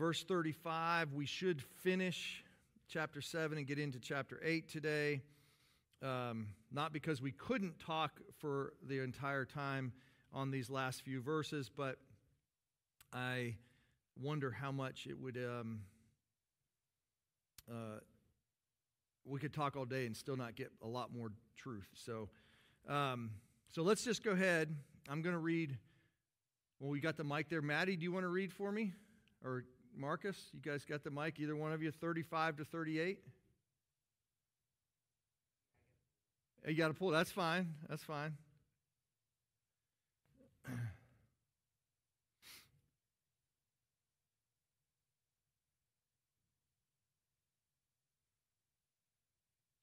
verse 35. We should finish chapter 7 and get into chapter 8 today. Um, not because we couldn't talk for the entire time on these last few verses, but I wonder how much it would. Um, uh, we could talk all day and still not get a lot more truth. So, um, so let's just go ahead. I'm going to read. Well, we got the mic there. Maddie, do you want to read for me? Or Marcus, you guys got the mic, either one of you, 35 to 38? You got to pull. That's fine. That's fine.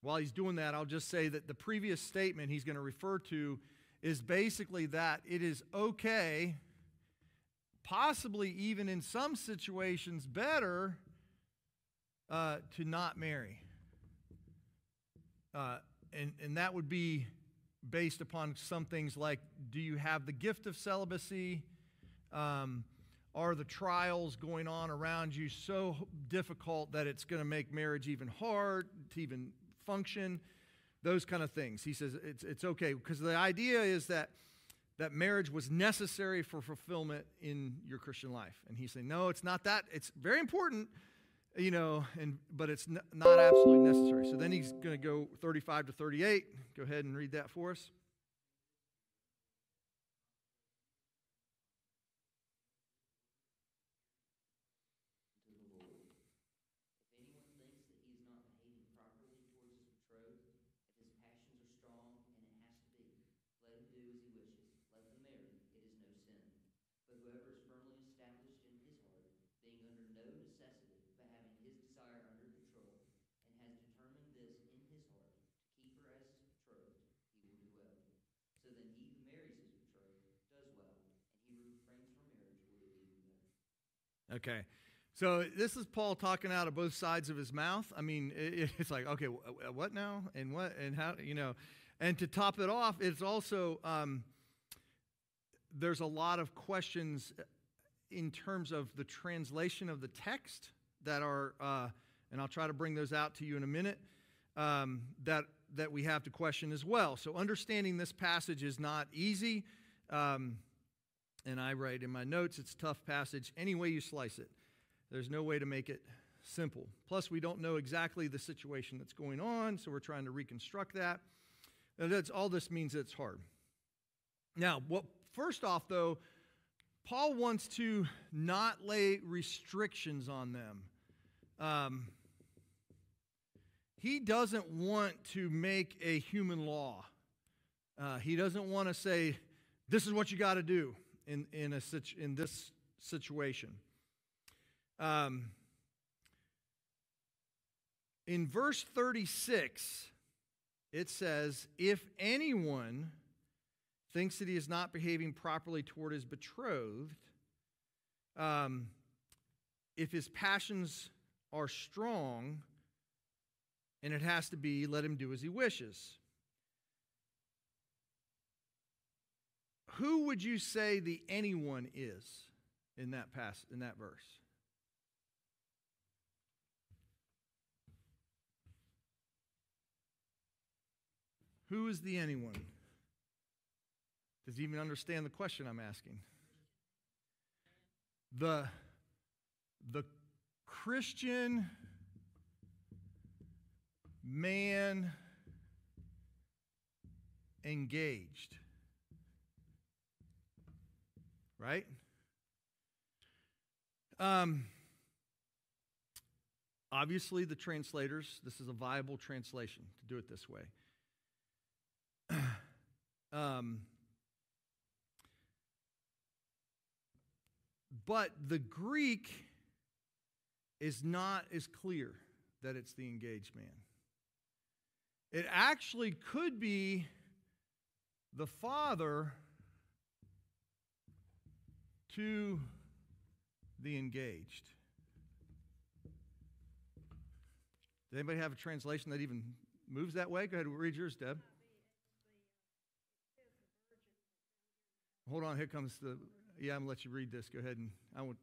While he's doing that, I'll just say that the previous statement he's going to refer to is basically that it is okay, possibly even in some situations better, uh, to not marry. Uh, and, and that would be based upon some things like do you have the gift of celibacy? Um, are the trials going on around you so difficult that it's going to make marriage even hard to even function, those kind of things. He says it's, it's okay because the idea is that that marriage was necessary for fulfillment in your Christian life. And he's saying, no, it's not that. It's very important, you know, and but it's not absolutely necessary. So then he's going to go 35 to 38. Go ahead and read that for us. Okay. So this is Paul talking out of both sides of his mouth. I mean, it's like, okay, what now? And what? And how? You know. And to top it off, it's also, um, there's a lot of questions in terms of the translation of the text that are, uh, and I'll try to bring those out to you in a minute, um, that, that we have to question as well. So understanding this passage is not easy. Um, and I write in my notes, it's a tough passage any way you slice it. There's no way to make it simple. Plus, we don't know exactly the situation that's going on, so we're trying to reconstruct that. And that's all this means it's hard. Now, what first off though, Paul wants to not lay restrictions on them. Um, he doesn't want to make a human law. Uh, he doesn't want to say, this is what you got to do in, in, a, in this situation. Um, in verse 36, it says, If anyone thinks that he is not behaving properly toward his betrothed, um, if his passions are strong, and it has to be, let him do as he wishes. Who would you say the anyone is in that pass in that verse? Who is the anyone? Does he even understand the question I'm asking? The, the Christian man engaged right? Um, obviously, the translators, this is a viable translation to do it this way. um, but the Greek is not as clear that it's the engaged man. It actually could be the father to the engaged. Does anybody have a translation that even moves that way? Go ahead, and read yours, Deb. Hold on, here comes the. Yeah, I'm gonna let you read this. Go ahead and I would.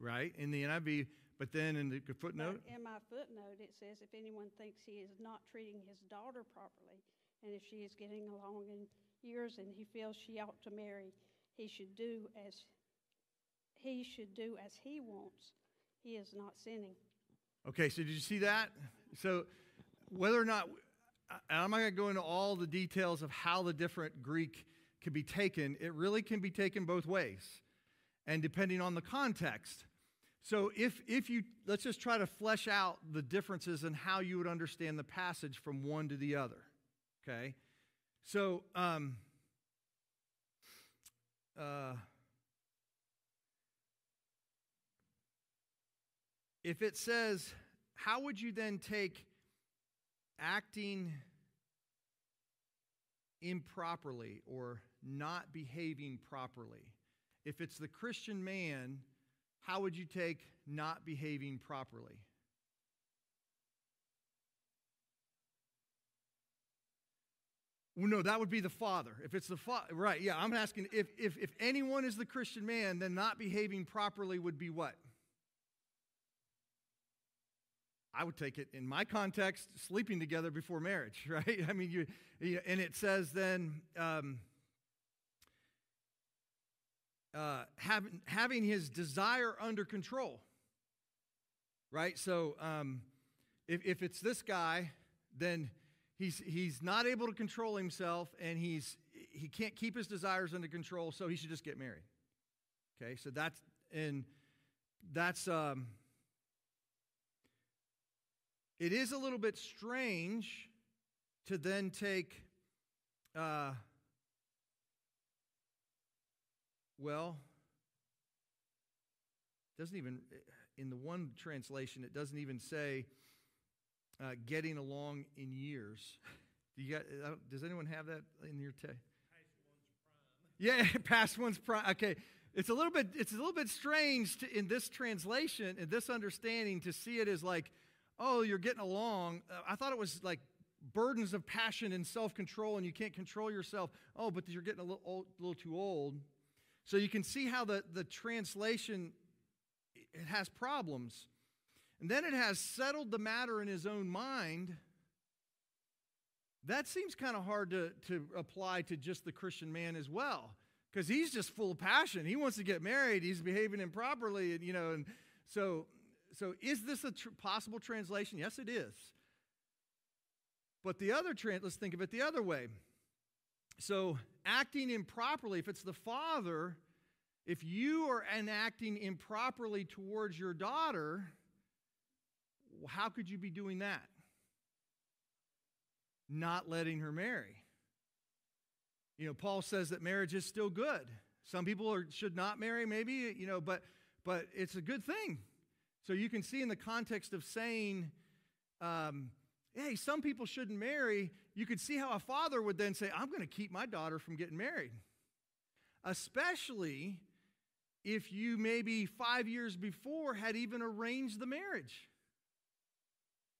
Right? In the NIV, but then in the footnote, But in my footnote, it says, if anyone thinks he is not treating his daughter properly, and if she is getting along in years and he feels she ought to marry, he should do as he should do as he wants. He is not sinning. Okay, so did you see that? So whether or not, and I'm not going to go into all the details of how the different Greek can be taken. It really can be taken both ways, and depending on the context. So if if you let's just try to flesh out the differences in how you would understand the passage from one to the other. Okay, so um, uh, if it says, how would you then take acting improperly or not behaving properly? If it's the Christian man, how would you take not behaving properly? Well, no, that would be the father. If it's the father, right? Yeah, I'm asking if, if if anyone is the Christian man, then not behaving properly would be what? I would take it in my context, sleeping together before marriage, right? I mean, you, you and it says then um, uh, having having his desire under control, right? So um, if if it's this guy, then he's he's not able to control himself, and he's he can't keep his desires under control, so he should just get married. Okay, so that's and that's. Um, it is a little bit strange to then take, uh, well, doesn't even, in the one translation, it doesn't even say uh, getting along in years. Do you got, does anyone have that in your text? Yeah, past one's prime. Okay, it's a little bit it's a little bit strange to, in this translation, in this understanding, to see it as like oh, you're getting along. Uh, I thought it was like burdens of passion and self control, and you can't control yourself. Oh, but you're getting a little, old, a little too old. So you can see how the, the translation it has problems. And then it has settled the matter in his own mind. That seems kind of hard to, to apply to just the Christian man as well. Because he's just full of passion. He wants to get married. He's behaving improperly, and you know, and so so is this a tr- possible translation? Yes, it is. But the other trans, let's think of it the other way. So acting improperly, if it's the father, if you are enacting improperly towards your daughter, how could you be doing that? Not letting her marry. You know, Paul says that marriage is still good. Some people are, should not marry, maybe, you know, but but it's a good thing so you can see in the context of saying, um, hey, some people shouldn't marry, you could see how a father would then say, I'm going to keep my daughter from getting married. Especially if you maybe five years before had even arranged the marriage.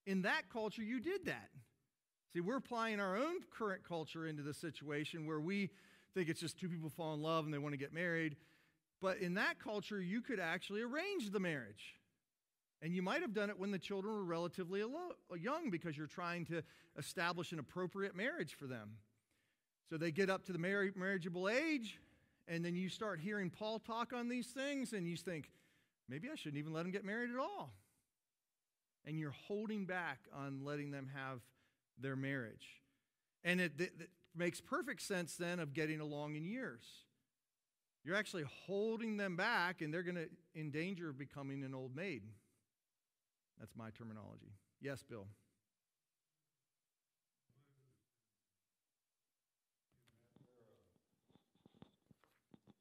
In that culture, you did that. See, we're applying our own current culture into the situation where we think it's just two people fall in love and they want to get married. But in that culture, you could actually arrange the marriage. And you might have done it when the children were relatively young because you're trying to establish an appropriate marriage for them. So they get up to the marriageable age, and then you start hearing Paul talk on these things, and you think, maybe I shouldn't even let them get married at all. And you're holding back on letting them have their marriage. And it, makes perfect sense then of getting along in years. You're actually holding them back, and they're going to in danger of becoming an old maid. That's my terminology. Yes, Bill.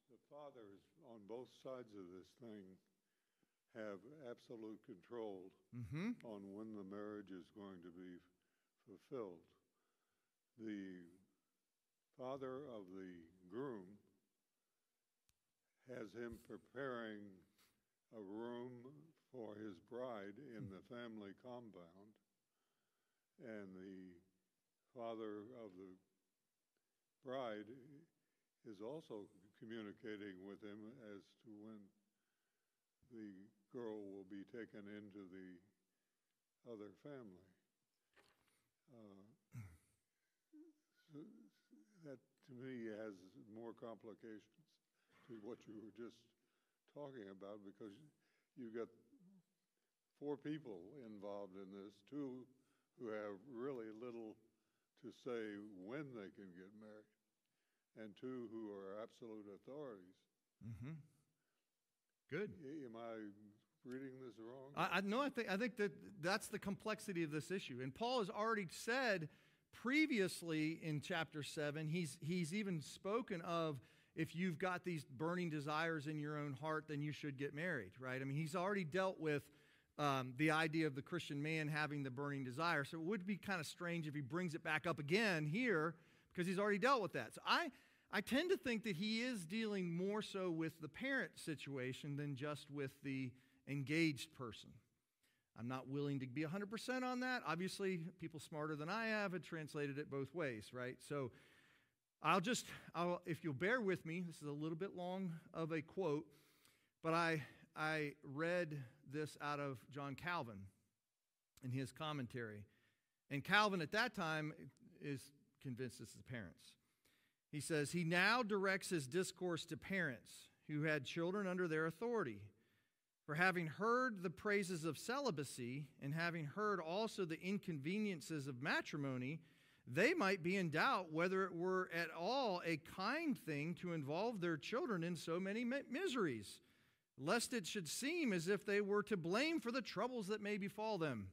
The fathers on both sides of this thing have absolute control mm-hmm. on when the marriage is going to be fulfilled. The father of the groom has him preparing a room for his bride in the family compound, and the father of the bride is also communicating with him as to when the girl will be taken into the other family. Uh, so that to me has more complications to what you were just talking about because you've got four people involved in this, two who have really little to say when they can get married, and two who are absolute authorities. Mm-hmm. Good. Am I reading this wrong? I, I no, I think I think that that's the complexity of this issue. And Paul has already said previously in chapter seven. He's he's even spoken of if you've got these burning desires in your own heart, then you should get married, right? I mean, he's already dealt with um, the idea of the Christian man having the burning desire. So it would be kind of strange if he brings it back up again here because he's already dealt with that. So I I tend to think that he is dealing more so with the parent situation than just with the engaged person. I'm not willing to be 100% on that. Obviously, people smarter than I have had translated it both ways, right? So I'll just, I'll, if you'll bear with me, this is a little bit long of a quote, but I, I read this out of John Calvin in his commentary. And Calvin at that time is convinced this is parents. He says, He now directs his discourse to parents who had children under their authority. For having heard the praises of celibacy and having heard also the inconveniences of matrimony, they might be in doubt whether it were at all a kind thing to involve their children in so many miseries, lest it should seem as if they were to blame for the troubles that may befall them.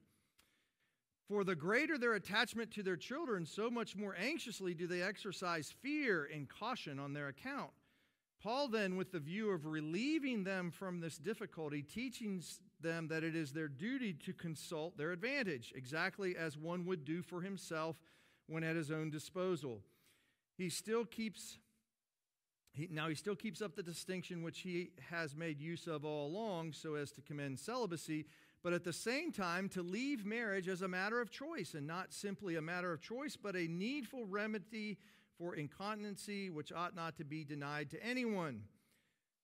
For the greater their attachment to their children, so much more anxiously do they exercise fear and caution on their account. Paul, then, with the view of relieving them from this difficulty, teaches them that it is their duty to consult their advantage, exactly as one would do for himself when at his own disposal. He still keeps he, now he still keeps up the distinction which he has made use of all along so as to commend celibacy but at the same time to leave marriage as a matter of choice and not simply a matter of choice, but a needful remedy for incontinency which ought not to be denied to anyone.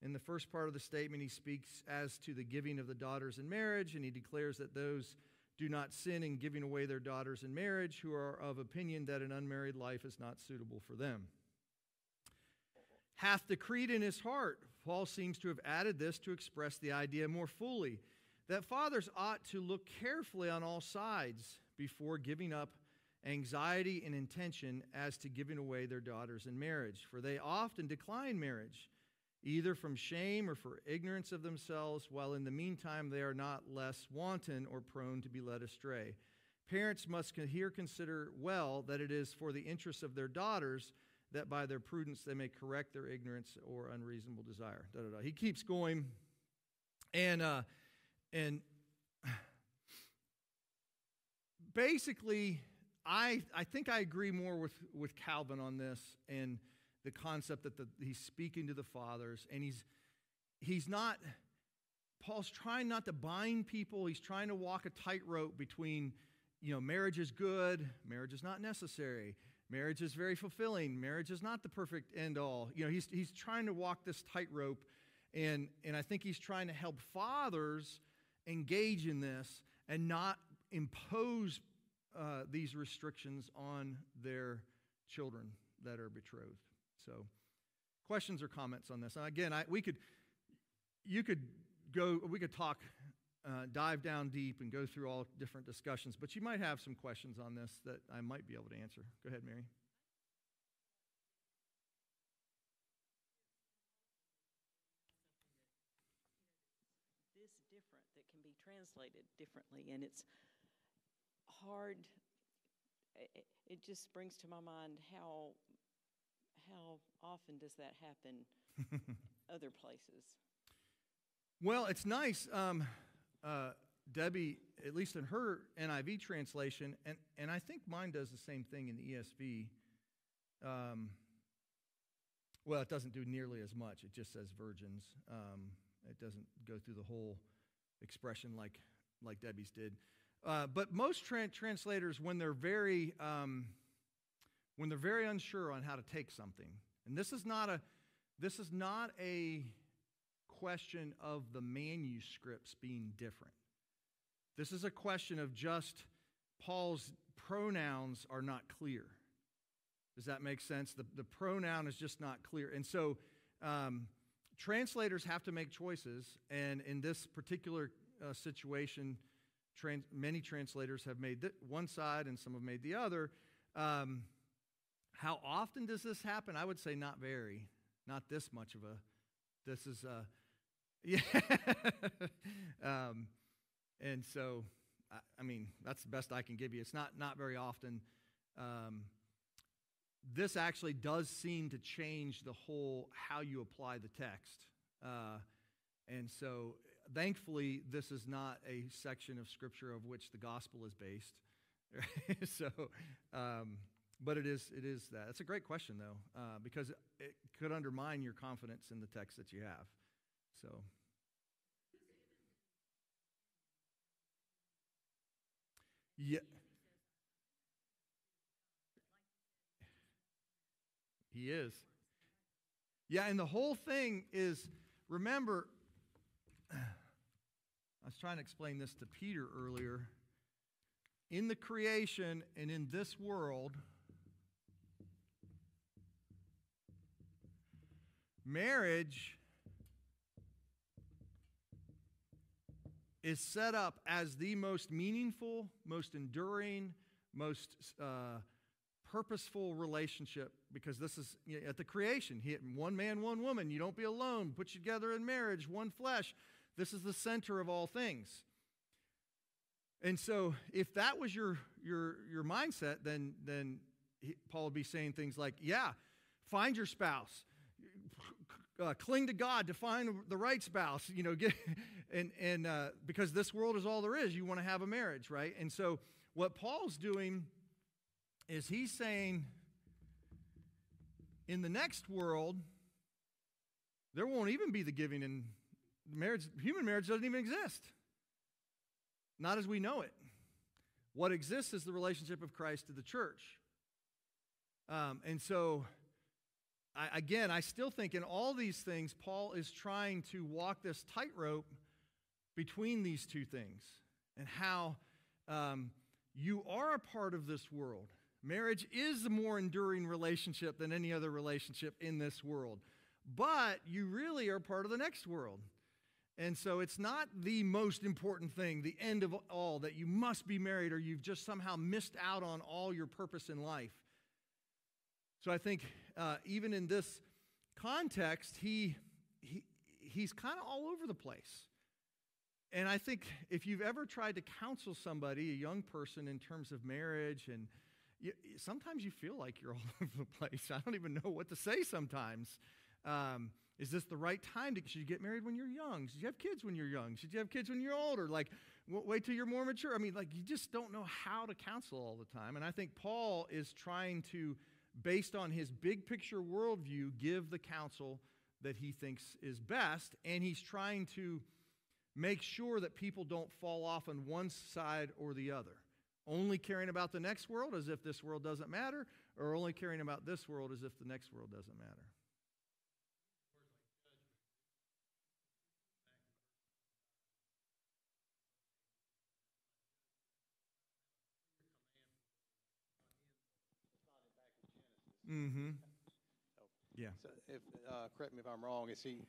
In the first part of the statement, he speaks as to the giving of the daughters in marriage, and he declares that those do not sin in giving away their daughters in marriage who are of opinion that an unmarried life is not suitable for them. Hath decreed in his heart. Paul seems to have added this to express the idea more fully that fathers ought to look carefully on all sides before giving up anxiety and intention as to giving away their daughters in marriage, for they often decline marriage, either from shame or for ignorance of themselves, while in the meantime they are not less wanton or prone to be led astray. Parents must here consider well that it is for the interests of their daughters that by their prudence they may correct their ignorance or unreasonable desire. Da, da, da. He keeps going. And uh, and basically, I, I think I agree more with, with Calvin on this and the concept that the, he's speaking to the fathers and he's, he's not, Paul's trying not to bind people. He's trying to walk a tightrope between, you know, marriage is good, marriage is not necessary. Marriage is very fulfilling. Marriage is not the perfect end all. You know, he's, he's trying to walk this tightrope, and, and I think he's trying to help fathers engage in this and not impose uh, these restrictions on their children that are betrothed. So, questions or comments on this? Again, I, we could, you could go, we could talk, uh, dive down deep and go through all different discussions, but you might have some questions on this that I might be able to answer. Go ahead, Mary. This different that can be translated differently, and it's hard. It just brings to my mind how how often does that happen other places? Well, it's nice. Um, uh, Debbie, at least in her NIV translation, and, and I think mine does the same thing in the ESV. Um, well, it doesn't do nearly as much. It just says virgins. Um, it doesn't go through the whole expression like, like Debbie's did. Uh, but most tra- translators, when they're very um, when they're very unsure on how to take something, and this is not a this is not a question of the manuscripts being different. This is a question of just Paul's pronouns are not clear. Does that make sense? The, the pronoun is just not clear. And so um, translators have to make choices. And in this particular uh, situation, trans- many translators have made th- one side and some have made the other. Um, how often does this happen? I would say not very. Not this much of a. This is a. Yeah. um, and so, I, I, mean, that's the best I can give you. It's not not very often. Um, this actually does seem to change the whole how you apply the text. Uh, and so, thankfully, this is not a section of Scripture of which the gospel is based. so, um, but it is, it is that. It's a great question, though, uh, because it, it could undermine your confidence in the text that you have. So. Yeah. He is. Yeah, and the whole thing is remember, I was trying to explain this to Peter earlier. In the creation and in this world, marriage is set up as the most meaningful, most enduring, most uh, purposeful relationship because this is you know, at the creation. He, one man, one woman. You don't be alone. Put you together in marriage, one flesh. This is the center of all things. And so, if that was your your your mindset, then then he, Paul would be saying things like, "Yeah, find your spouse, uh, cling to God to find the right spouse." You know, get and and uh, because this world is all there is, you want to have a marriage, right? And so, what Paul's doing is he's saying in the next world, there won't even be the giving in marriage. Human marriage doesn't even exist. Not as we know it. What exists is the relationship of Christ to the church. Um, and so, I, again, I still think in all these things, Paul is trying to walk this tightrope between these two things and how um, you are a part of this world. Marriage is a more enduring relationship than any other relationship in this world. But you really are part of the next world. And so it's not the most important thing, the end of all, that you must be married or you've just somehow missed out on all your purpose in life. So I think uh, even in this context, he, he, he's kind of all over the place. And I think if you've ever tried to counsel somebody, a young person, in terms of marriage and you, sometimes you feel like you're all over the place. I don't even know what to say sometimes. Um, is this the right time? To, should you get married when you're young? Should you have kids when you're young? Should you have kids when you're older? Like, wait till you're more mature. I mean, like, you just don't know how to counsel all the time. And I think Paul is trying to, based on his big picture worldview, give the counsel that he thinks is best. And he's trying to make sure that people don't fall off on one side or the other only caring about the next world as if this world doesn't matter, or only caring about this world as if the next world doesn't matter. Mm-hmm. Yeah. So if, uh, correct me if I'm wrong, is he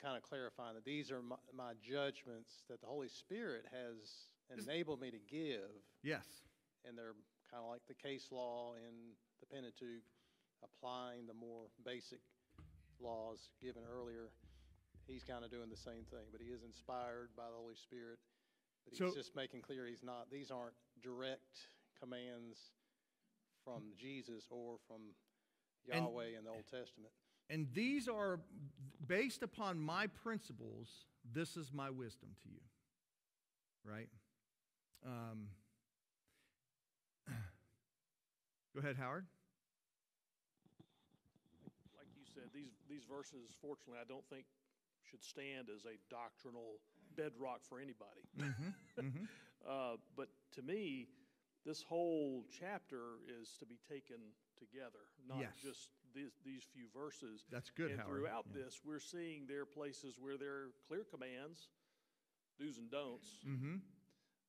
kind of clarifying that these are my, my judgments that the Holy Spirit has enabled me to give. Yes. And they're kind of like the case law in the Pentateuch, applying the more basic laws given earlier. He's kind of doing the same thing, but he is inspired by the Holy Spirit. But he's so, just making clear he's not, these aren't direct commands from mm. Jesus or from Yahweh and, in the Old Testament. And these are based upon my principles. This is my wisdom to you. Right? Um, go ahead, Howard. Like you said, these, these verses, fortunately, I don't think should stand as a doctrinal bedrock for anybody. Mm-hmm, mm-hmm. uh, but to me, this whole chapter is to be taken together, not yes. just these, these few verses. That's good, And Howard. throughout Yeah. this, we're seeing there are places where there are clear commands, do's and don'ts. Mm-hmm.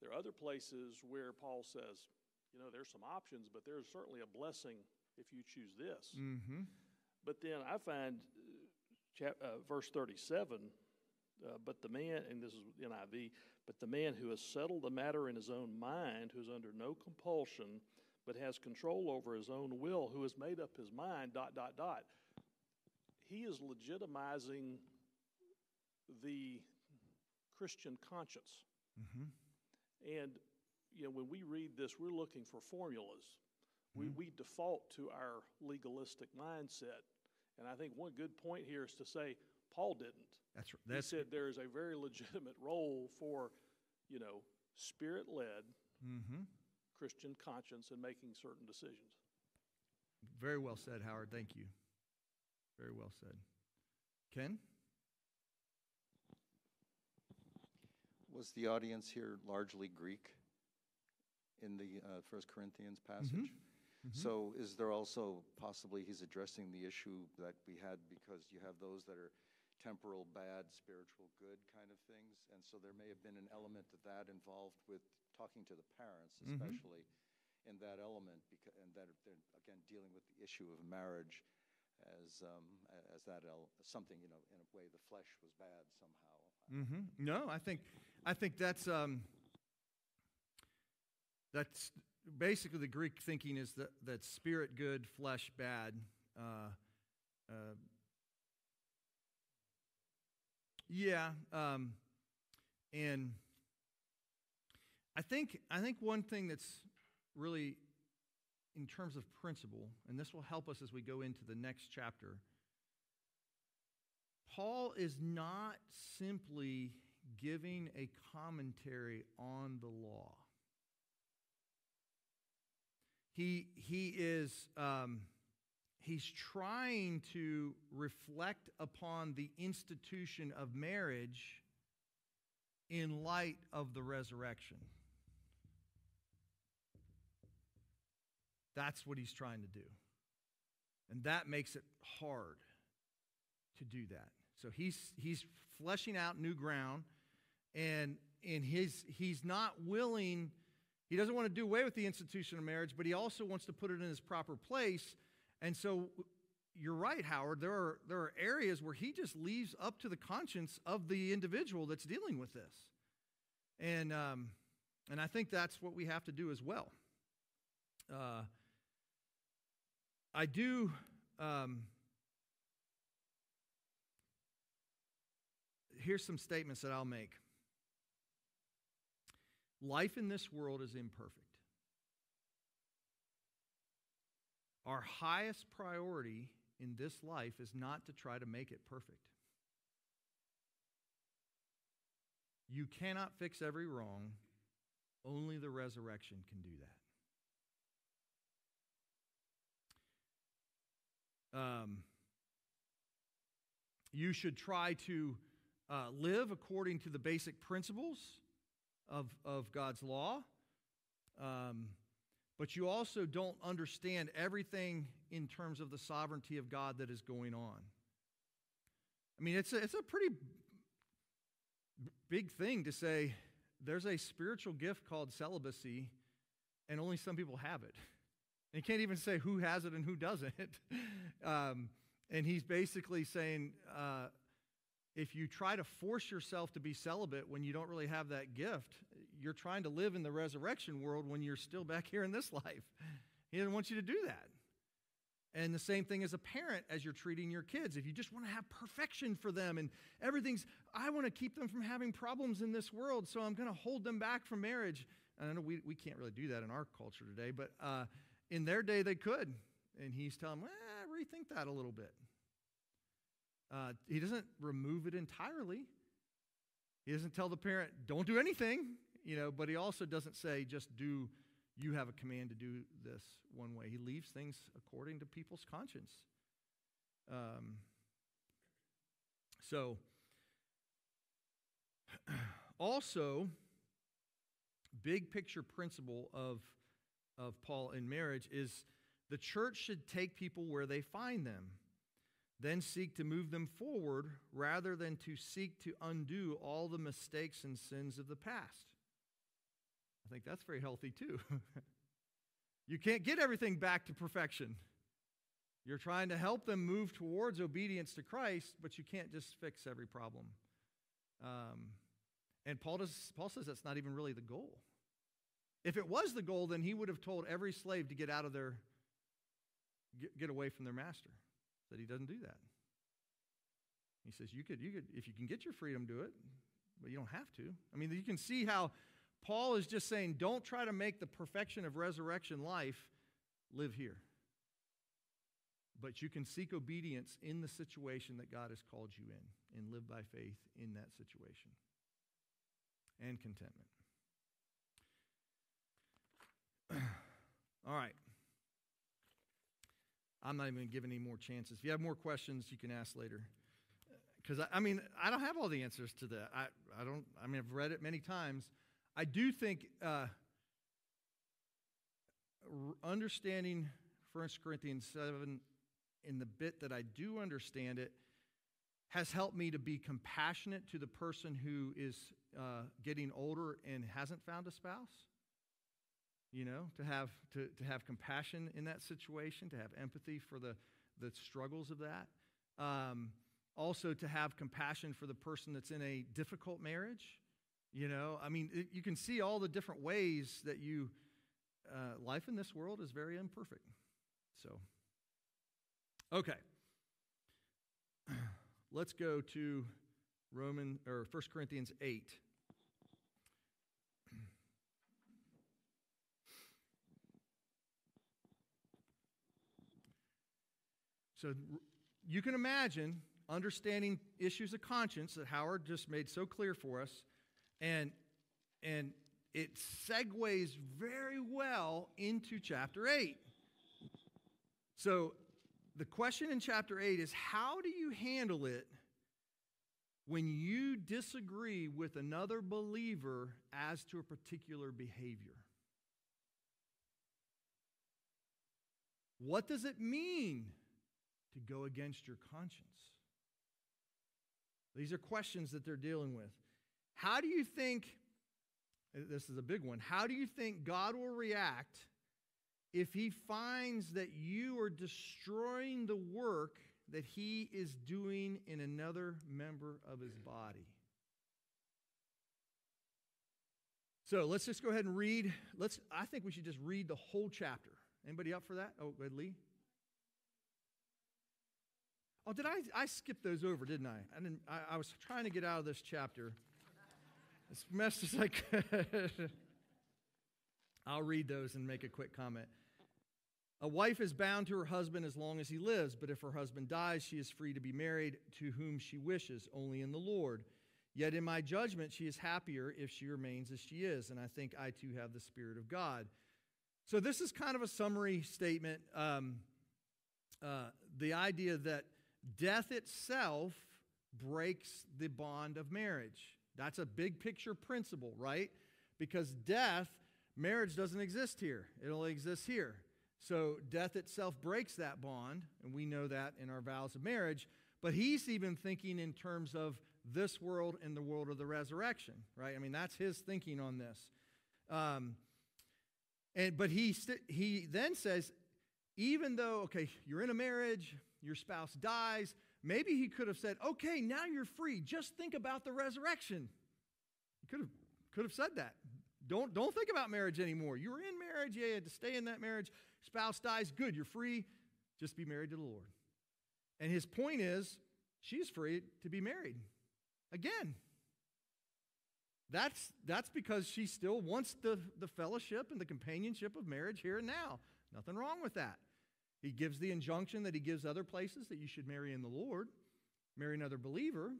There are other places where Paul says, you know, there's some options, but there's certainly a blessing if you choose this. Mm-hmm. But then I find uh, chap, uh, verse 37, uh, but the man, and this is NIV, but the man who has settled the matter in his own mind, who's under no compulsion, but has control over his own will, who has made up his mind, dot, dot, dot. He is legitimizing the Christian conscience. Mm-hmm. And, you know, when we read this, we're looking for formulas. We, we default to our legalistic mindset. And I think one good point here is to say Paul didn't. That's r- He that's said there is a very legitimate role for, you know, spirit led mm-hmm. Christian conscience in making certain decisions. very well said, Howard. Thank you. Very well said. Ken? Was the audience here largely Greek in the uh, First Corinthians passage? So is there also possibly he's addressing the issue that we had because you have those that are temporal bad, spiritual good kind of things, and so there may have been an element of that involved with talking to the parents, especially in that element, because and that they're again dealing with the issue of marriage as um, as that el- something you know in a way the flesh was bad somehow. Mm-hmm. No, I think I think that's um, that's basically the Greek thinking is that that spirit good, flesh bad. Uh, uh, yeah, um, and I think I think one thing that's really in terms of principle, and this will help us as we go into the next chapter. Paul is not simply giving a commentary on the law. He, he is um, he's trying to reflect upon the institution of marriage in light of the resurrection. That's what he's trying to do. And that makes it hard to do that. So he's he's fleshing out new ground and and his he's not willing he doesn't want to do away with the institution of marriage, but he also wants to put it in its proper place. And so you're right, Howard. There are there are areas where he just leaves up to the conscience of the individual that's dealing with this. And um, and I think that's what we have to do as well. Uh, I do um, here's some statements that I'll make. Life in this world is imperfect. Our highest priority in this life is not to try to make it perfect. You cannot fix every wrong, only the resurrection can do that. Um, you should try to uh, live according to the basic principles of, of God's law. Um, but you also don't understand everything in terms of the sovereignty of God that is going on. I mean, it's a, it's a pretty b- big thing to say there's a spiritual gift called celibacy, and only some people have it. You can't even say who has it and who doesn't. um, and he's basically saying, uh, if you try to force yourself to be celibate when you don't really have that gift, you're trying to live in the resurrection world when you're still back here in this life. He doesn't want you to do that. And the same thing as a parent as you're treating your kids. If you just want to have perfection for them and everything's, I want to keep them from having problems in this world, so I'm going to hold them back from marriage. And I know we, we can't really do that in our culture today, but uh, in their day they could. And he's telling them, eh, rethink that a little bit. Uh, he doesn't remove it entirely. He doesn't tell the parent, don't do anything, you know, but he also doesn't say, just do, you have a command to do this one way. He leaves things according to people's conscience. Um, so, also, big picture principle of, of Paul in marriage is The church should take people where they find them, then seek to move them forward rather than to seek to undo all the mistakes and sins of the past. I think that's very healthy too. you can't get everything back to perfection. You're trying to help them move towards obedience to Christ, but you can't just fix every problem. Um, and Paul, does, Paul says that's not even really the goal. If it was the goal, then he would have told every slave to get out of their, get, get away from their master. That he doesn't do that. He says you could, you could, if you can get your freedom, do it, but you don't have to. I mean, you can see how Paul is just saying, don't try to make the perfection of resurrection life live here. But you can seek obedience in the situation that God has called you in and live by faith in that situation and contentment. All right. I'm not even going to give any more chances. If you have more questions, you can ask later. Because, I, I, mean, I don't have all the answers to that. I, I don't, I mean, I've read it many times. I do think uh, understanding 1 Corinthians 7 in the bit that I do understand it has helped me to be compassionate to the person who is uh, getting older and hasn't found a spouse you know to have to, to have compassion in that situation to have empathy for the the struggles of that. Um, also to have compassion for the person that's in a difficult marriage you know? I mean it, you can see all the different ways that you uh, life in this world is very imperfect. So okay. Let's go to roman or 1 corinthians 8 So you can imagine understanding issues of conscience that Howard just made so clear for us, and, and it segues very well into chapter 8. So the question in chapter 8 is how do you handle it when you disagree with another believer as to a particular behavior? What does it mean to go against your conscience? These are questions that they're dealing with. How do you think, this is a big one, how do you think God will react if he finds that you are destroying the work that he is doing in another member of his body? So let's just go ahead and read. Let's, I think we should just read the whole chapter. Anybody up for that? Oh, go ahead, Lee. Oh, did I? I skipped those over, didn't I? I, didn't, I, I was trying to get out of this chapter as messed as I could. I'll read those and make a quick comment. A wife is bound to her husband as long as he lives, but if her husband dies, she is free to be married to whom she wishes, only in the Lord. Yet in my judgment, she is happier if she remains as she is, and I think I too have the Spirit of God. So, this is kind of a summary statement. Um, uh, the idea that Death itself breaks the bond of marriage. That's a big picture principle, right? Because death, marriage doesn't exist here, it only exists here. So death itself breaks that bond, and we know that in our vows of marriage. But he's even thinking in terms of this world and the world of the resurrection, right? I mean, that's his thinking on this. Um, and but he st- he then says, even though okay, you're in a marriage, your spouse dies. Maybe he could have said, okay, now you're free. Just think about the resurrection. He could have, could have said that. Don't, don't think about marriage anymore. You were in marriage, yeah, you had to stay in that marriage. Spouse dies, good, you're free. Just be married to the Lord. And his point is, she's free to be married again. That's, that's because she still wants the, the fellowship and the companionship of marriage here and now. Nothing wrong with that. He gives the injunction that he gives other places that you should marry in the Lord, marry another believer.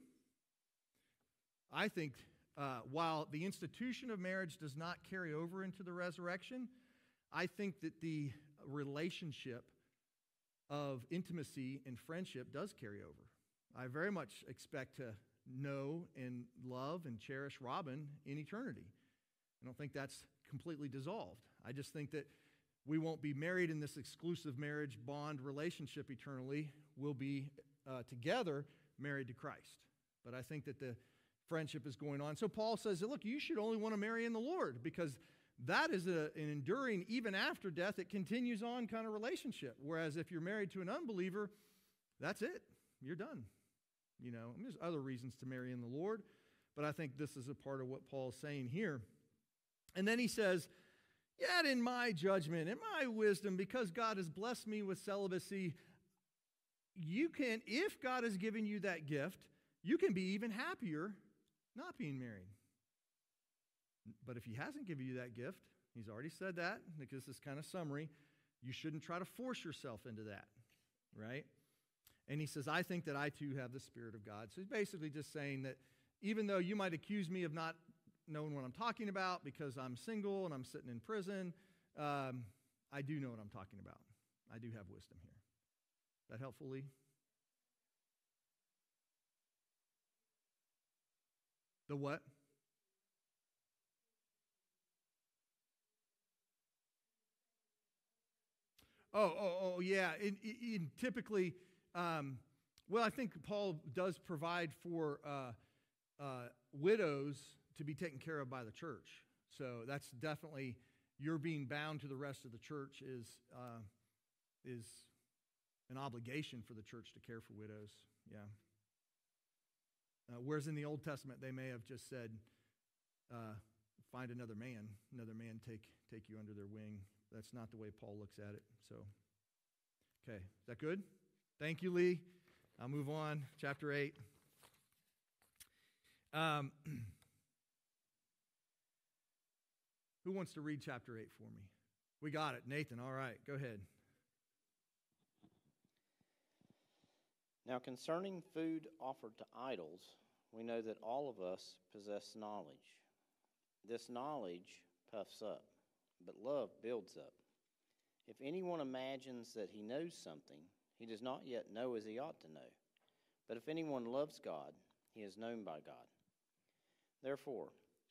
I think uh, while the institution of marriage does not carry over into the resurrection, I think that the relationship of intimacy and friendship does carry over. I very much expect to know and love and cherish Robin in eternity. I don't think that's completely dissolved. I just think that we won't be married in this exclusive marriage bond relationship eternally. We'll be uh, together married to Christ. But I think that the friendship is going on. So Paul says, look, you should only want to marry in the Lord because that is a, an enduring, even after death, it continues on kind of relationship. Whereas if you're married to an unbeliever, that's it. You're done. You know, there's other reasons to marry in the Lord, but I think this is a part of what Paul's saying here. And then he says, Yet in my judgment, in my wisdom, because God has blessed me with celibacy, you can, if God has given you that gift, you can be even happier not being married. But if He hasn't given you that gift, He's already said that, because this is kind of summary, you shouldn't try to force yourself into that, right? And He says, I think that I too have the Spirit of God. So He's basically just saying that even though you might accuse me of not knowing what I'm talking about because I'm single and I'm sitting in prison, um, I do know what I'm talking about. I do have wisdom here. That helpful, Lee? The what? Oh, oh, oh, yeah. In, in typically, um, well, I think Paul does provide for uh, uh, widows to be taken care of by the church. So that's definitely your being bound to the rest of the church is uh, is an obligation for the church to care for widows. Yeah. Uh, whereas in the Old Testament, they may have just said, uh, "Find another man, another man take take you under their wing." That's not the way Paul looks at it. So, okay, is that good? Thank you, Lee. I'll move on. Chapter eight. Um, Who wants to read chapter 8 for me? We got it. Nathan, all right, go ahead. Now, concerning food offered to idols, we know that all of us possess knowledge. This knowledge puffs up, but love builds up. If anyone imagines that he knows something, he does not yet know as he ought to know. But if anyone loves God, he is known by God. Therefore,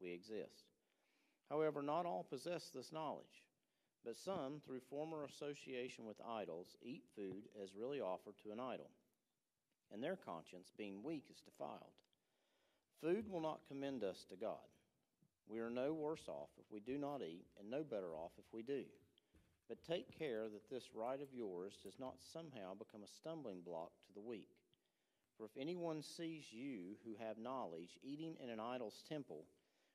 we exist. However, not all possess this knowledge, but some, through former association with idols, eat food as really offered to an idol, and their conscience, being weak, is defiled. Food will not commend us to God. We are no worse off if we do not eat, and no better off if we do. But take care that this right of yours does not somehow become a stumbling block to the weak. For if anyone sees you who have knowledge eating in an idol's temple,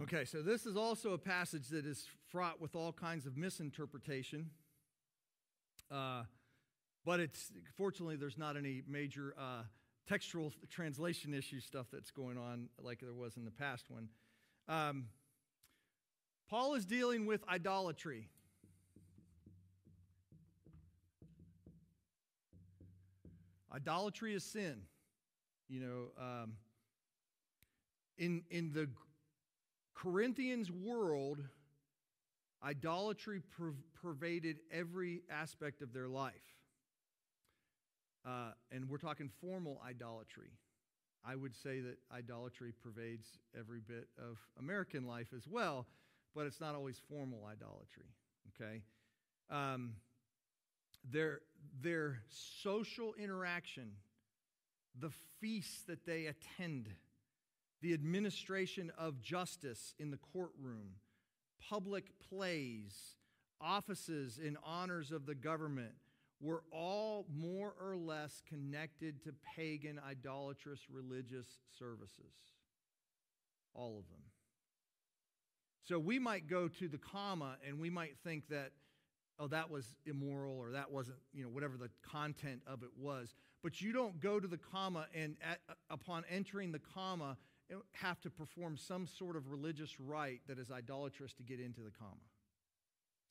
Okay, so this is also a passage that is fraught with all kinds of misinterpretation. Uh, but it's fortunately there's not any major uh, textual translation issue stuff that's going on like there was in the past one. Um, Paul is dealing with idolatry. Idolatry is sin. You know, um, in in the Corinthians' world, idolatry per- pervaded every aspect of their life. Uh, and we're talking formal idolatry. I would say that idolatry pervades every bit of American life as well, but it's not always formal idolatry, okay? Um, their, their social interaction, the feasts that they attend, the administration of justice in the courtroom, public plays, offices and honors of the government were all more or less connected to pagan, idolatrous religious services. All of them. So we might go to the comma and we might think that, oh, that was immoral or that wasn't, you know, whatever the content of it was. But you don't go to the comma and at, upon entering the comma have to perform some sort of religious rite that is idolatrous to get into the comma.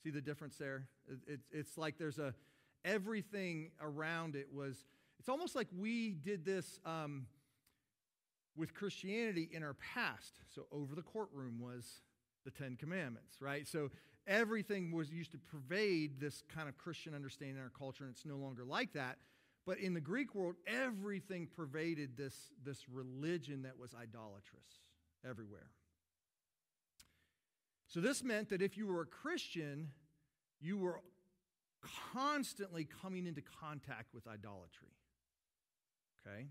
See the difference there? It, it, it's like there's a, everything around it was, it's almost like we did this um, with Christianity in our past. So over the courtroom was the Ten Commandments, right? So everything was used to pervade this kind of Christian understanding in our culture, and it's no longer like that. But in the Greek world, everything pervaded this, this religion that was idolatrous everywhere. So this meant that if you were a Christian, you were constantly coming into contact with idolatry. Okay?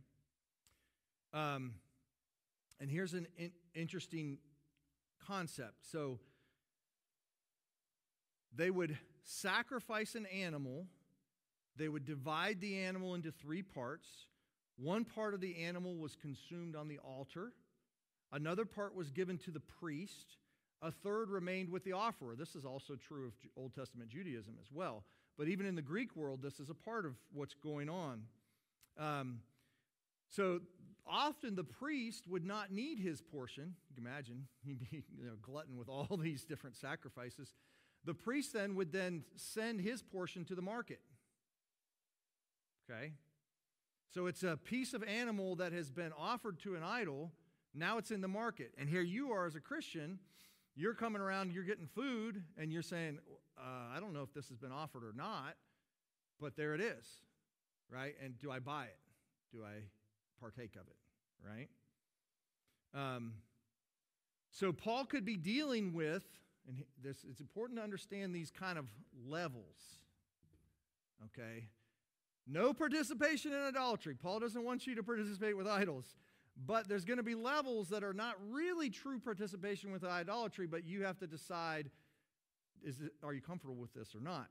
Um, and here's an in- interesting concept. So they would sacrifice an animal they would divide the animal into three parts. One part of the animal was consumed on the altar, another part was given to the priest, a third remained with the offerer. This is also true of Old Testament Judaism as well. But even in the Greek world, this is a part of what's going on. Um, so often the priest would not need his portion. You can imagine, he'd be you know, glutton with all these different sacrifices. The priest then would then send his portion to the market. Okay? So it's a piece of animal that has been offered to an idol. Now it's in the market. And here you are as a Christian, you're coming around, you're getting food, and you're saying, uh, I don't know if this has been offered or not, but there it is, right? And do I buy it? Do I partake of it, right? Um, so Paul could be dealing with, and this, it's important to understand these kind of levels, okay? No participation in idolatry. Paul doesn't want you to participate with idols. But there's going to be levels that are not really true participation with idolatry, but you have to decide is it, are you comfortable with this or not?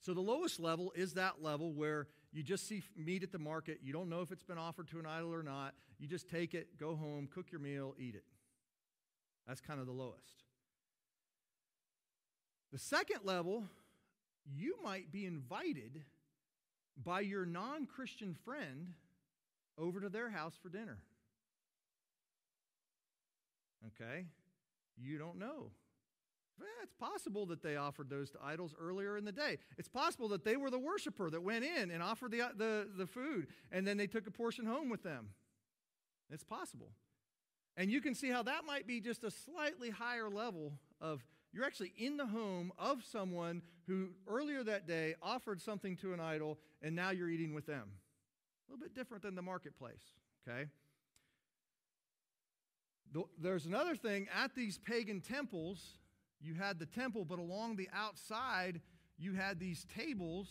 So the lowest level is that level where you just see meat at the market. You don't know if it's been offered to an idol or not. You just take it, go home, cook your meal, eat it. That's kind of the lowest. The second level, you might be invited by your non Christian friend over to their house for dinner. Okay? You don't know. it's possible that they offered those to idols earlier in the day. It's possible that they were the worshiper that went in and offered the, the, the food, and then they took a portion home with them. It's possible. And you can see how that might be just a slightly higher level of you're actually in the home of someone who earlier that day offered something to an idol, and now you're eating with them. A little bit different than the marketplace, okay? There's another thing at these pagan temples, you had the temple, but along the outside, you had these tables,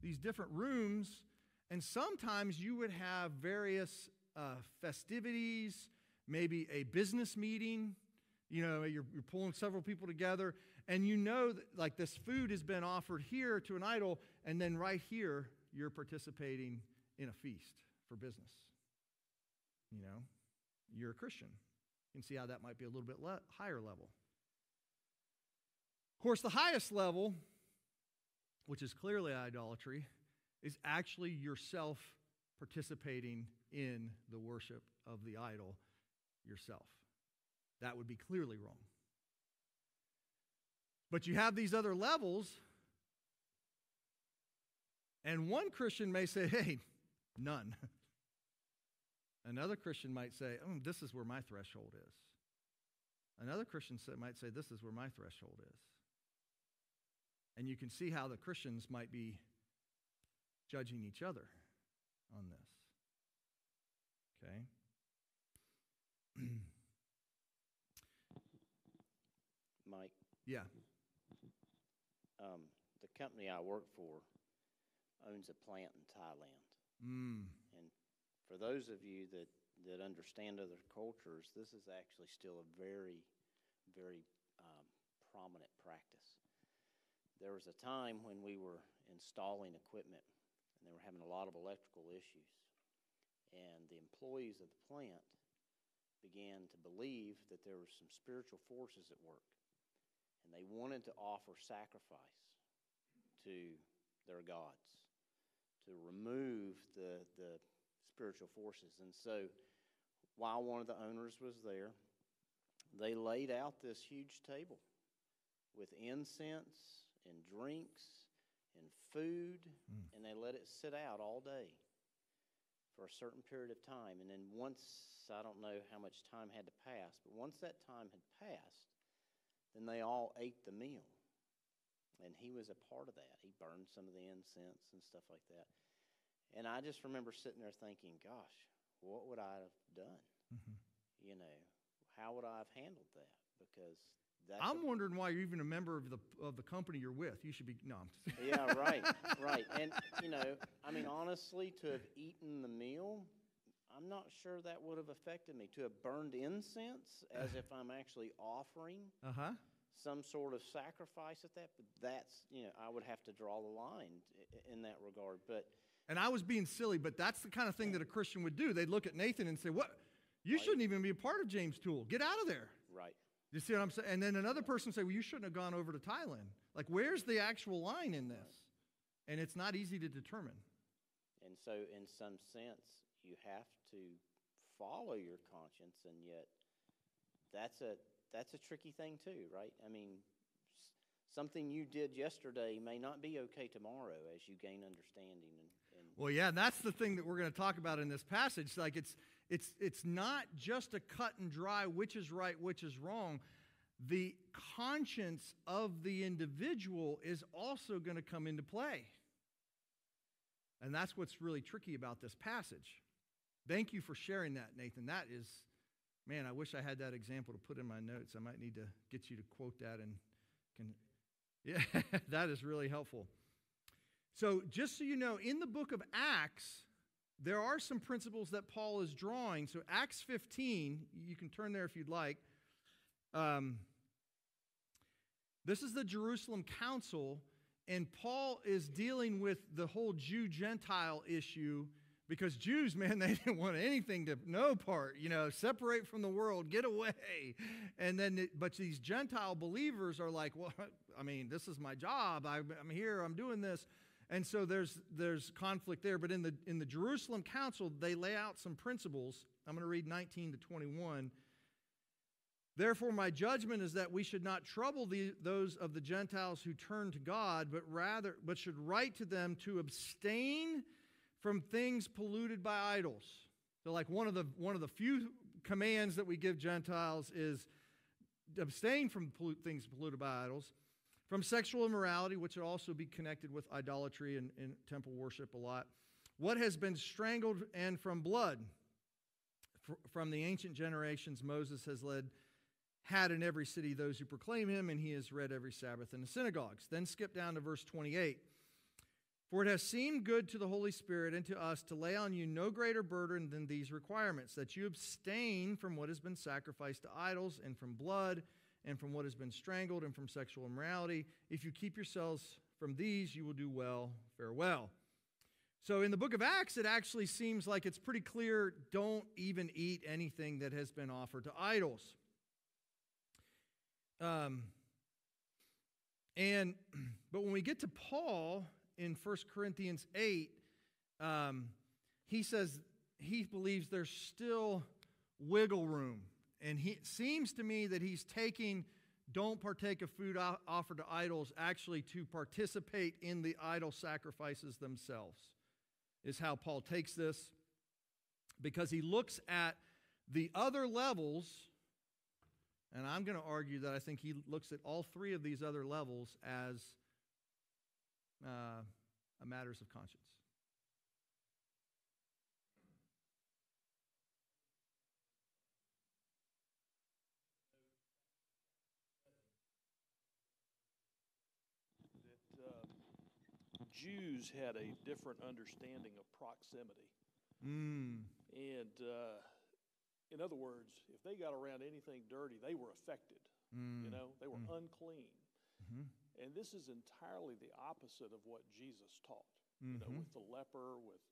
these different rooms, and sometimes you would have various uh, festivities, maybe a business meeting you know, you're, you're pulling several people together, and you know that like this food has been offered here to an idol, and then right here, you're participating in a feast for business. You know, you're a Christian. You can see how that might be a little bit le- higher level. Of course, the highest level, which is clearly idolatry, is actually yourself participating in the worship of the idol yourself. That would be clearly wrong. But you have these other levels, and one Christian may say, hey, none. Another Christian might say, oh, this is where my threshold is. Another Christian might say, this is where my threshold is. And you can see how the Christians might be judging each other on this. Okay? Yeah. um, the company I work for owns a plant in Thailand. Mm. And for those of you that, that understand other cultures, this is actually still a very, very um, prominent practice. There was a time when we were installing equipment and they were having a lot of electrical issues. And the employees of the plant began to believe that there were some spiritual forces at work. And they wanted to offer sacrifice to their gods, to remove the, the spiritual forces. And so while one of the owners was there, they laid out this huge table with incense and drinks and food, mm. and they let it sit out all day for a certain period of time. And then once, I don't know how much time had to pass, but once that time had passed, then they all ate the meal. And he was a part of that. He burned some of the incense and stuff like that. And I just remember sitting there thinking, gosh, what would I have done? Mm-hmm. You know, how would I have handled that? Because that's I'm wondering why you're even a member of the of the company you're with. You should be no. I'm yeah, right, right. And, you know, I mean, honestly, to have eaten the meal, I'm not sure that would have affected me. To have burned incense as if I'm actually offering Uh huh. some sort of sacrifice at that, but that's, you know, I would have to draw the line in that regard. But And I was being silly, but that's the kind of thing that a Christian would do. They'd look at Nathan and say, "What? You Right. shouldn't even be a part of James Tool. Get out of there." right, You see what I'm saying? And then another person say, "Well, you shouldn't have gone over to Thailand." Like, where's the actual line in this? And it's not easy to determine. and so in some sense, you have to follow your conscience, and yet that's a that's a tricky thing too, right? I mean, something you did yesterday may not be okay tomorrow as you gain understanding and, and Well, yeah, that's the thing that we're going to talk about in this passage. Like it's it's it's not just a cut and dry which is right, which is wrong. The conscience of the individual is also going to come into play. And that's what's really tricky about this passage. Thank you for sharing that, Nathan. That is man, I wish I had that example to put in my notes. I might need to get you to quote that and can Yeah, that is really helpful. So, just so you know, in the book of Acts, there are some principles that Paul is drawing. So, Acts 15, you can turn there if you'd like. Um, this is the Jerusalem Council, and Paul is dealing with the whole Jew Gentile issue because Jews, man, they didn't want anything to no part, you know, separate from the world, get away. And then, but these Gentile believers are like, well, I mean, this is my job. I'm, I'm here. I'm doing this. And so there's there's conflict there. But in the in the Jerusalem Council, they lay out some principles. I'm going to read 19 to 21. Therefore, my judgment is that we should not trouble the, those of the Gentiles who turn to God, but rather, but should write to them to abstain from things polluted by idols. So, like one of the one of the few commands that we give Gentiles is abstain from pollu- things polluted by idols, from sexual immorality, which would also be connected with idolatry and, and temple worship a lot. What has been strangled, and from blood. Fr- From the ancient generations, Moses has led had in every city those who proclaim him, and he is read every Sabbath in the synagogues. Then skip down to verse 28. For it has seemed good to the Holy Spirit and to us to lay on you no greater burden than these requirements that you abstain from what has been sacrificed to idols, and from blood, and from what has been strangled, and from sexual immorality. If you keep yourselves from these, you will do well. Farewell. So in the book of Acts, it actually seems like it's pretty clear don't even eat anything that has been offered to idols. Um, and but when we get to Paul in 1 Corinthians 8, um, he says he believes there's still wiggle room. And he, it seems to me that he's taking don't partake of food offered to idols actually to participate in the idol sacrifices themselves, is how Paul takes this. Because he looks at the other levels and I'm going to argue that I think he looks at all three of these other levels as uh, a matters of conscience. that uh, Jews had a different understanding of proximity. Mm. And uh, in other words, if they got around anything dirty, they were affected. You know, they were unclean. Mhm. And this is entirely the opposite of what Jesus taught. You know, Mhm. with the leper, with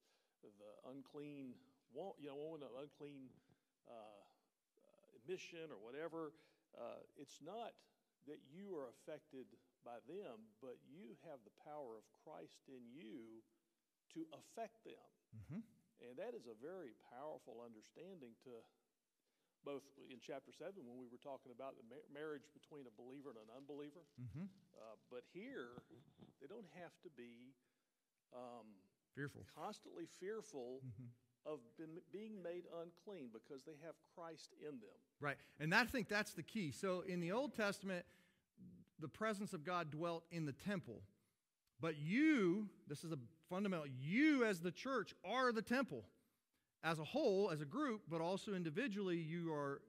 the unclean, you know, woman of unclean uh, uh, emission or whatever. Uh, it's not that you are affected by them, but you have the power of Christ in you to affect them. Mhm. And that is a very powerful understanding to both in chapter 7 when we were talking about the ma- marriage between a believer and an unbeliever. Mhm. Uh, but here, they don't have to be um, Fearful. constantly fearful Mhm. of been, being made unclean because they have Christ in them. Right. And I think that's the key. So in the Old Testament, the presence of God dwelt in the temple. But you, this is a fundamental, you as the church are the temple. As a whole, as a group, but also individually, you are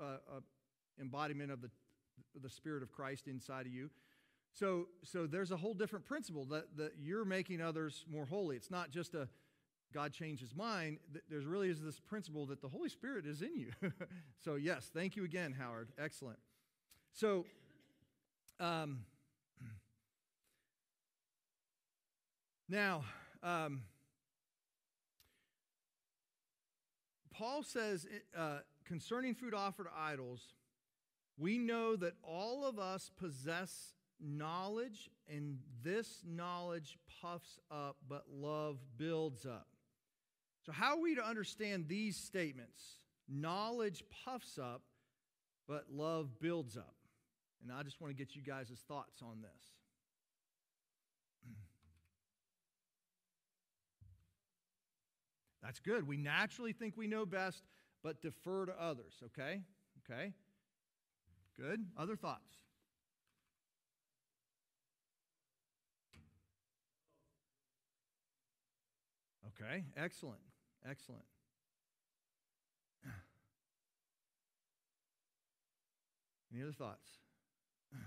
uh, a embodiment of the, the Spirit of Christ inside of you. So, so there's a whole different principle that, that you're making others more holy. It's not just a God changed his mind. There's really is this principle that the Holy Spirit is in you. so yes, thank you again, Howard. Excellent. So, um, now, um, Paul says uh, concerning food offered to idols, we know that all of us possess knowledge, and this knowledge puffs up, but love builds up. So, how are we to understand these statements? Knowledge puffs up, but love builds up. And I just want to get you guys' thoughts on this. That's good. We naturally think we know best, but defer to others, okay? Okay? Good. Other thoughts? Okay, excellent. Excellent. Any other thoughts?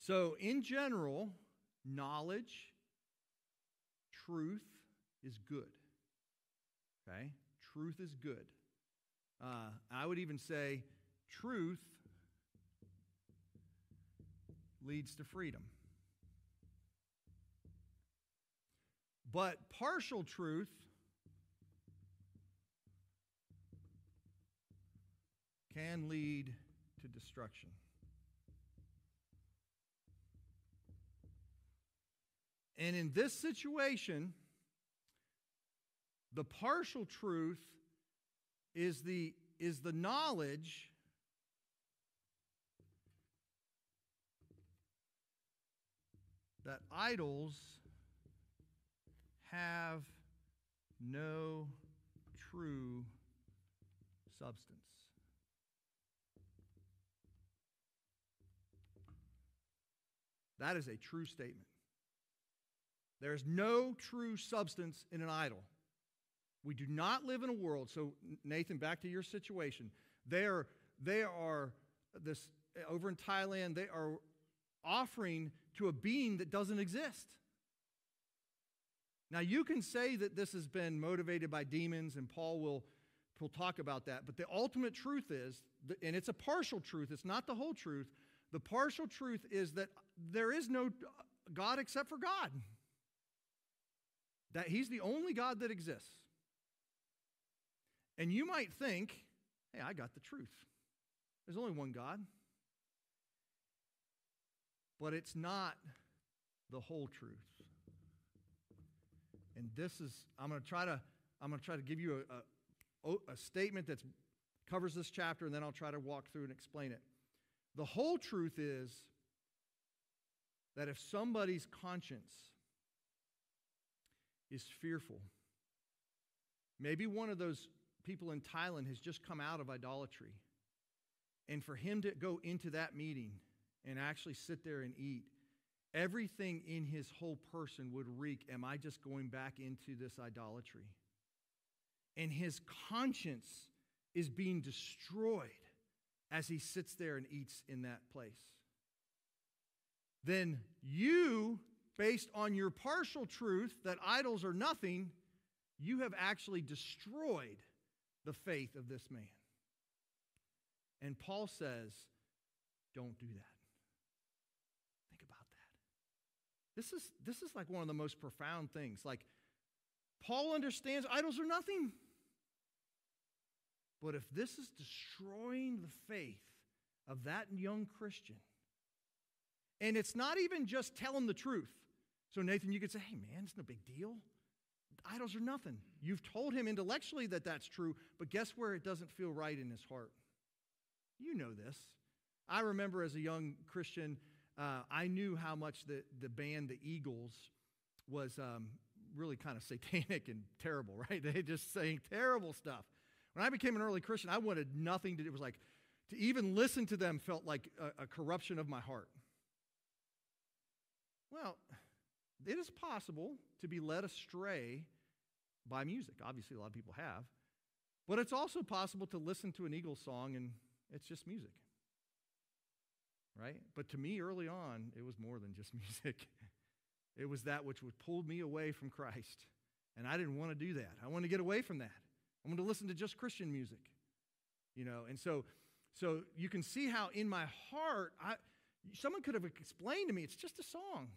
So, in general, knowledge, truth is good. Okay? Truth is good. Uh, I would even say truth leads to freedom. But partial truth can lead to destruction. And in this situation, the partial truth is the, is the knowledge that idols have no true substance. That is a true statement. There is no true substance in an idol. We do not live in a world. So, Nathan, back to your situation. They are, they are this over in Thailand. They are offering to a being that doesn't exist. Now, you can say that this has been motivated by demons, and Paul will, will talk about that. But the ultimate truth is, and it's a partial truth, it's not the whole truth. The partial truth is that there is no God except for God. That He's the only God that exists. And you might think, hey, I got the truth. There's only one God. But it's not the whole truth. And this is, I'm going to try to, I'm going to try to give you a, a, a statement that covers this chapter, and then I'll try to walk through and explain it. The whole truth is that if somebody's conscience is fearful, maybe one of those people in Thailand has just come out of idolatry, and for him to go into that meeting and actually sit there and eat, everything in his whole person would reek Am I just going back into this idolatry? And his conscience is being destroyed as he sits there and eats in that place. Then you, based on your partial truth that idols are nothing, you have actually destroyed the faith of this man. And Paul says, don't do that. Think about that. This is, this is like one of the most profound things. Like, Paul understands idols are nothing. But if this is destroying the faith of that young Christian, and it's not even just telling the truth. So, Nathan, you could say, hey, man, it's no big deal. Idols are nothing. You've told him intellectually that that's true, but guess where it doesn't feel right in his heart? You know this. I remember as a young Christian, uh, I knew how much the, the band, the Eagles, was um, really kind of satanic and terrible, right? They just saying terrible stuff. When I became an early Christian, I wanted nothing to do. It was like to even listen to them felt like a, a corruption of my heart. Well, it is possible to be led astray by music. Obviously, a lot of people have. But it's also possible to listen to an Eagles song and it's just music. Right? But to me, early on, it was more than just music. It was that which would pull me away from Christ. And I didn't want to do that. I wanted to get away from that. I wanted to listen to just Christian music. You know, and so so you can see how in my heart, I someone could have explained to me it's just a song.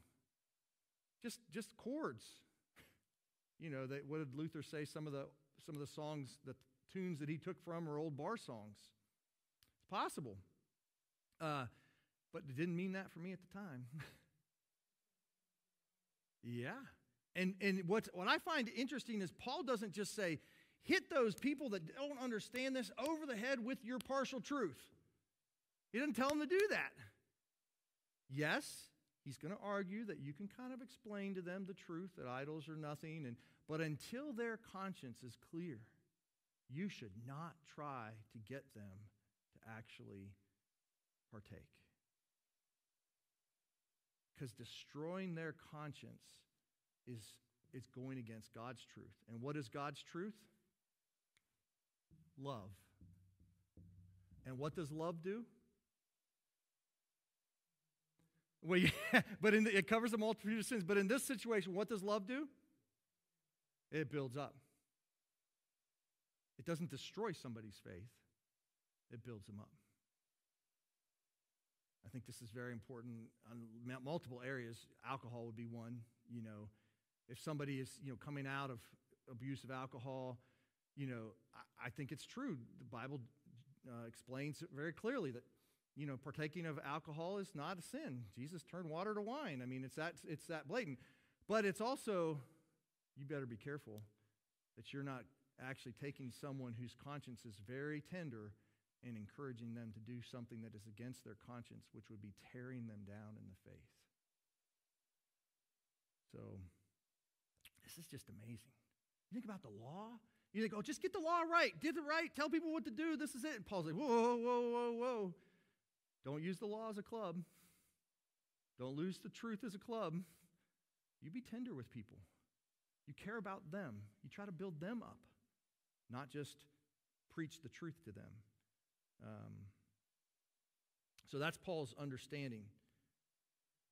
Just just chords. You know, they, what did Luther say? Some of the some of the songs, the tunes that he took from are old bar songs. It's possible. Uh, but it didn't mean that for me at the time. yeah. And, and what, what I find interesting is Paul doesn't just say, hit those people that don't understand this over the head with your partial truth. He doesn't tell them to do that. Yes, he's going to argue that you can kind of explain to them the truth that idols are nothing, and, but until their conscience is clear, you should not try to get them to actually partake because destroying their conscience is, is going against God's truth. And what is God's truth? Love. And what does love do? Well, yeah, but the, it covers a multitude of sins. But in this situation, what does love do? It builds up. It doesn't destroy somebody's faith, it builds them up. I think this is very important on multiple areas. Alcohol would be one. You know, if somebody is you know coming out of abuse of alcohol, you know, I, I think it's true. The Bible uh, explains very clearly that you know partaking of alcohol is not a sin. Jesus turned water to wine. I mean, it's that it's that blatant. But it's also you better be careful that you're not actually taking someone whose conscience is very tender and encouraging them to do something that is against their conscience, which would be tearing them down in the faith. So, this is just amazing. You think about the law, you think, oh, just get the law right, get it right, tell people what to do, this is it. And Paul's like, whoa, whoa, whoa, whoa, whoa. Don't use the law as a club. Don't lose the truth as a club. You be tender with people. You care about them. You try to build them up, not just preach the truth to them. Um, so that's Paul's understanding.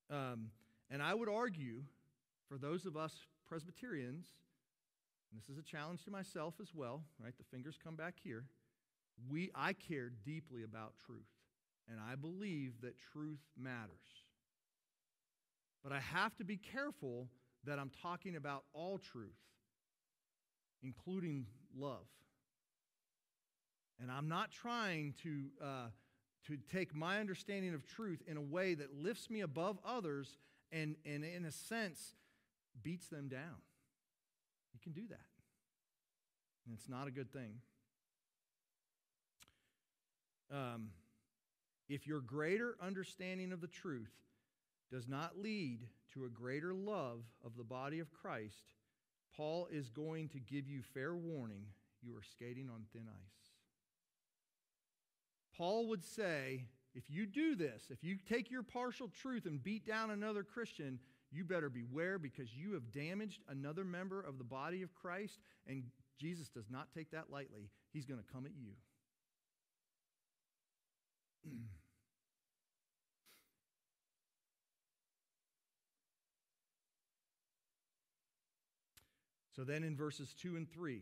Um, and I would argue for those of us Presbyterians, and this is a challenge to myself as well, right? The fingers come back here. We, I care deeply about truth, and I believe that truth matters. But I have to be careful that I'm talking about all truth, including love. And I'm not trying to, uh, to take my understanding of truth in a way that lifts me above others and, and, in a sense, beats them down. You can do that. And it's not a good thing. Um, if your greater understanding of the truth does not lead to a greater love of the body of Christ, Paul is going to give you fair warning you are skating on thin ice. Paul would say, if you do this, if you take your partial truth and beat down another Christian, you better beware because you have damaged another member of the body of Christ, and Jesus does not take that lightly. He's going to come at you. so then in verses 2 and 3,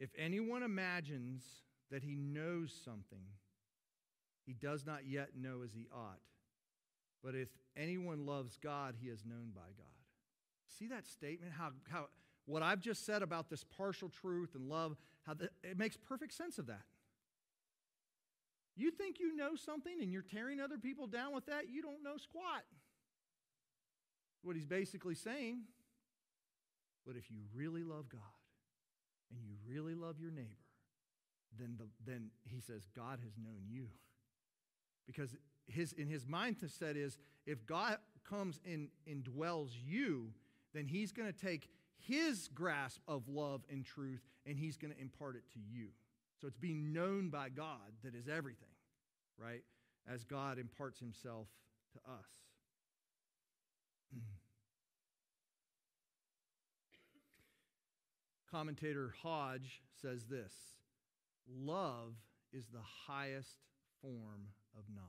if anyone imagines that he knows something he does not yet know as he ought. But if anyone loves God, he is known by God. See that statement? How, how what I've just said about this partial truth and love, how the, it makes perfect sense of that. You think you know something and you're tearing other people down with that? You don't know squat. What he's basically saying. But if you really love God and you really love your neighbor, then, the, then he says, God has known you. Because his, in his mindset is if God comes and indwells you, then he's going to take his grasp of love and truth and he's going to impart it to you. So it's being known by God that is everything, right? As God imparts himself to us. Commentator Hodge says this love is the highest form of knowledge.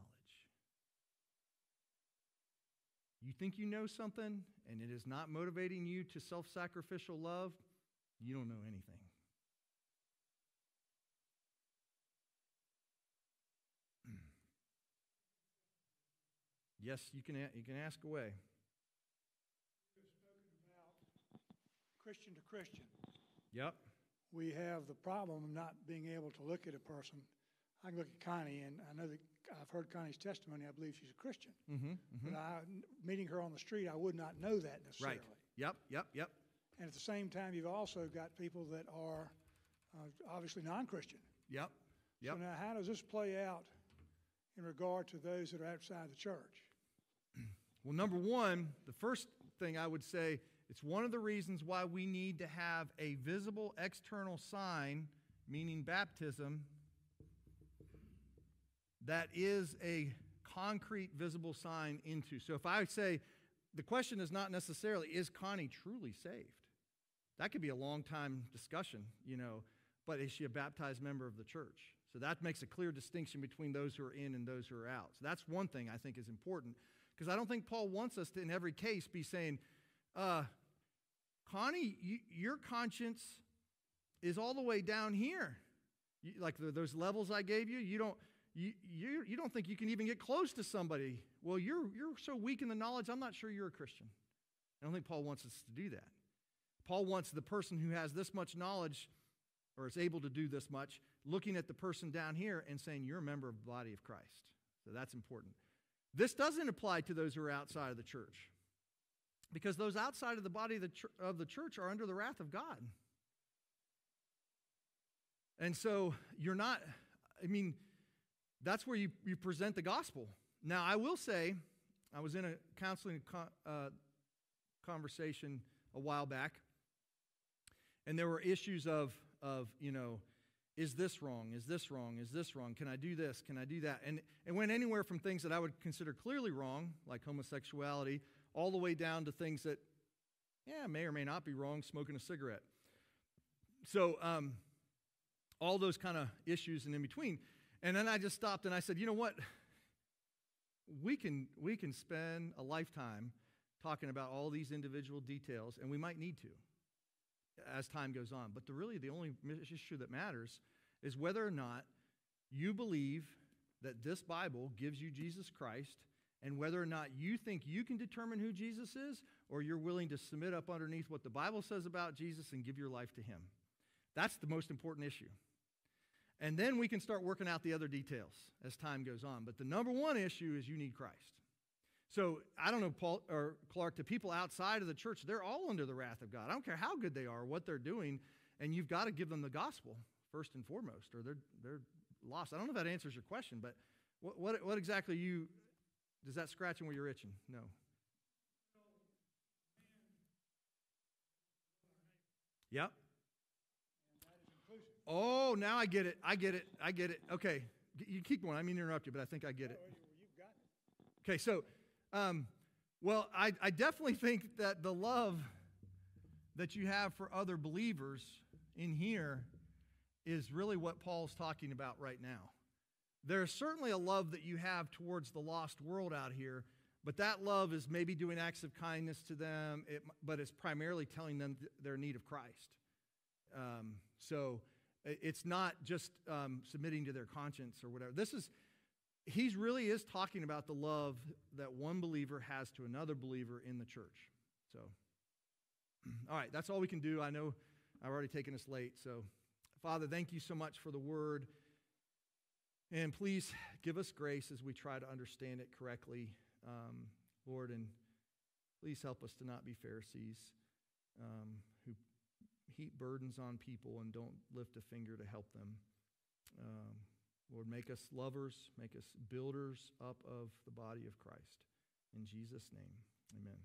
You think you know something and it is not motivating you to self sacrificial love, you don't know anything. yes, you can, you can ask away. Christian to Christian. Yep. We have the problem of not being able to look at a person. I can look at Connie, and I know that I've heard Connie's testimony. I believe she's a Christian. Mm-hmm, But I, meeting her on the street, I would not know that necessarily. Right. Yep, yep, yep. And at the same time, you've also got people that are uh, obviously non-Christian. Yep. Yep. So now, how does this play out in regard to those that are outside the church? Well, number one, the first thing I would say, it's one of the reasons why we need to have a visible external sign, meaning baptism, that is a concrete, visible sign into. So if I say, the question is not necessarily, is Connie truly saved? That could be a long time discussion, you know, but is she a baptized member of the church? So that makes a clear distinction between those who are in and those who are out. So that's one thing I think is important because I don't think Paul wants us to, in every case, be saying, uh, Connie, you, your conscience is all the way down here. You, like the, those levels I gave you, you don't, you, you, you don't think you can even get close to somebody. Well, you're, you're so weak in the knowledge, I'm not sure you're a Christian. I don't think Paul wants us to do that. Paul wants the person who has this much knowledge or is able to do this much looking at the person down here and saying, You're a member of the body of Christ. So that's important. This doesn't apply to those who are outside of the church because those outside of the body of the, ch- of the church are under the wrath of God. And so you're not, I mean, that's where you, you present the gospel. Now, I will say, I was in a counseling uh, conversation a while back, and there were issues of, of, you know, is this wrong? Is this wrong? Is this wrong? Can I do this? Can I do that? And it went anywhere from things that I would consider clearly wrong, like homosexuality, all the way down to things that, yeah, may or may not be wrong, smoking a cigarette. So, um, all those kind of issues and in between. And then I just stopped and I said, you know what? We can, we can spend a lifetime talking about all these individual details, and we might need to as time goes on. But the, really, the only issue that matters is whether or not you believe that this Bible gives you Jesus Christ and whether or not you think you can determine who Jesus is or you're willing to submit up underneath what the Bible says about Jesus and give your life to Him. That's the most important issue. And then we can start working out the other details as time goes on. But the number one issue is you need Christ. So I don't know, Paul or Clark, to people outside of the church, they're all under the wrath of God. I don't care how good they are, what they're doing, and you've got to give them the gospel first and foremost, or they're they're lost. I don't know if that answers your question, but what what, what exactly you does that scratching where you're itching? No. Yep. Oh, now I get it. I get it. I get it. Okay. You keep going. I mean interrupt you, but I think I get it. Okay, so, um, well, I, I definitely think that the love that you have for other believers in here is really what Paul's talking about right now. There's certainly a love that you have towards the lost world out here, but that love is maybe doing acts of kindness to them, it, but it's primarily telling them th- their need of Christ. Um, so, It's not just um, submitting to their conscience or whatever. This is, he's really is talking about the love that one believer has to another believer in the church. So, all right, that's all we can do. I know I've already taken us late. So, Father, thank you so much for the word. And please give us grace as we try to understand it correctly, um, Lord, and please help us to not be Pharisees um, who heap burdens on people and don't lift a finger to help them. Um, Lord, make us lovers, make us builders up of the body of Christ. In Jesus' name, amen.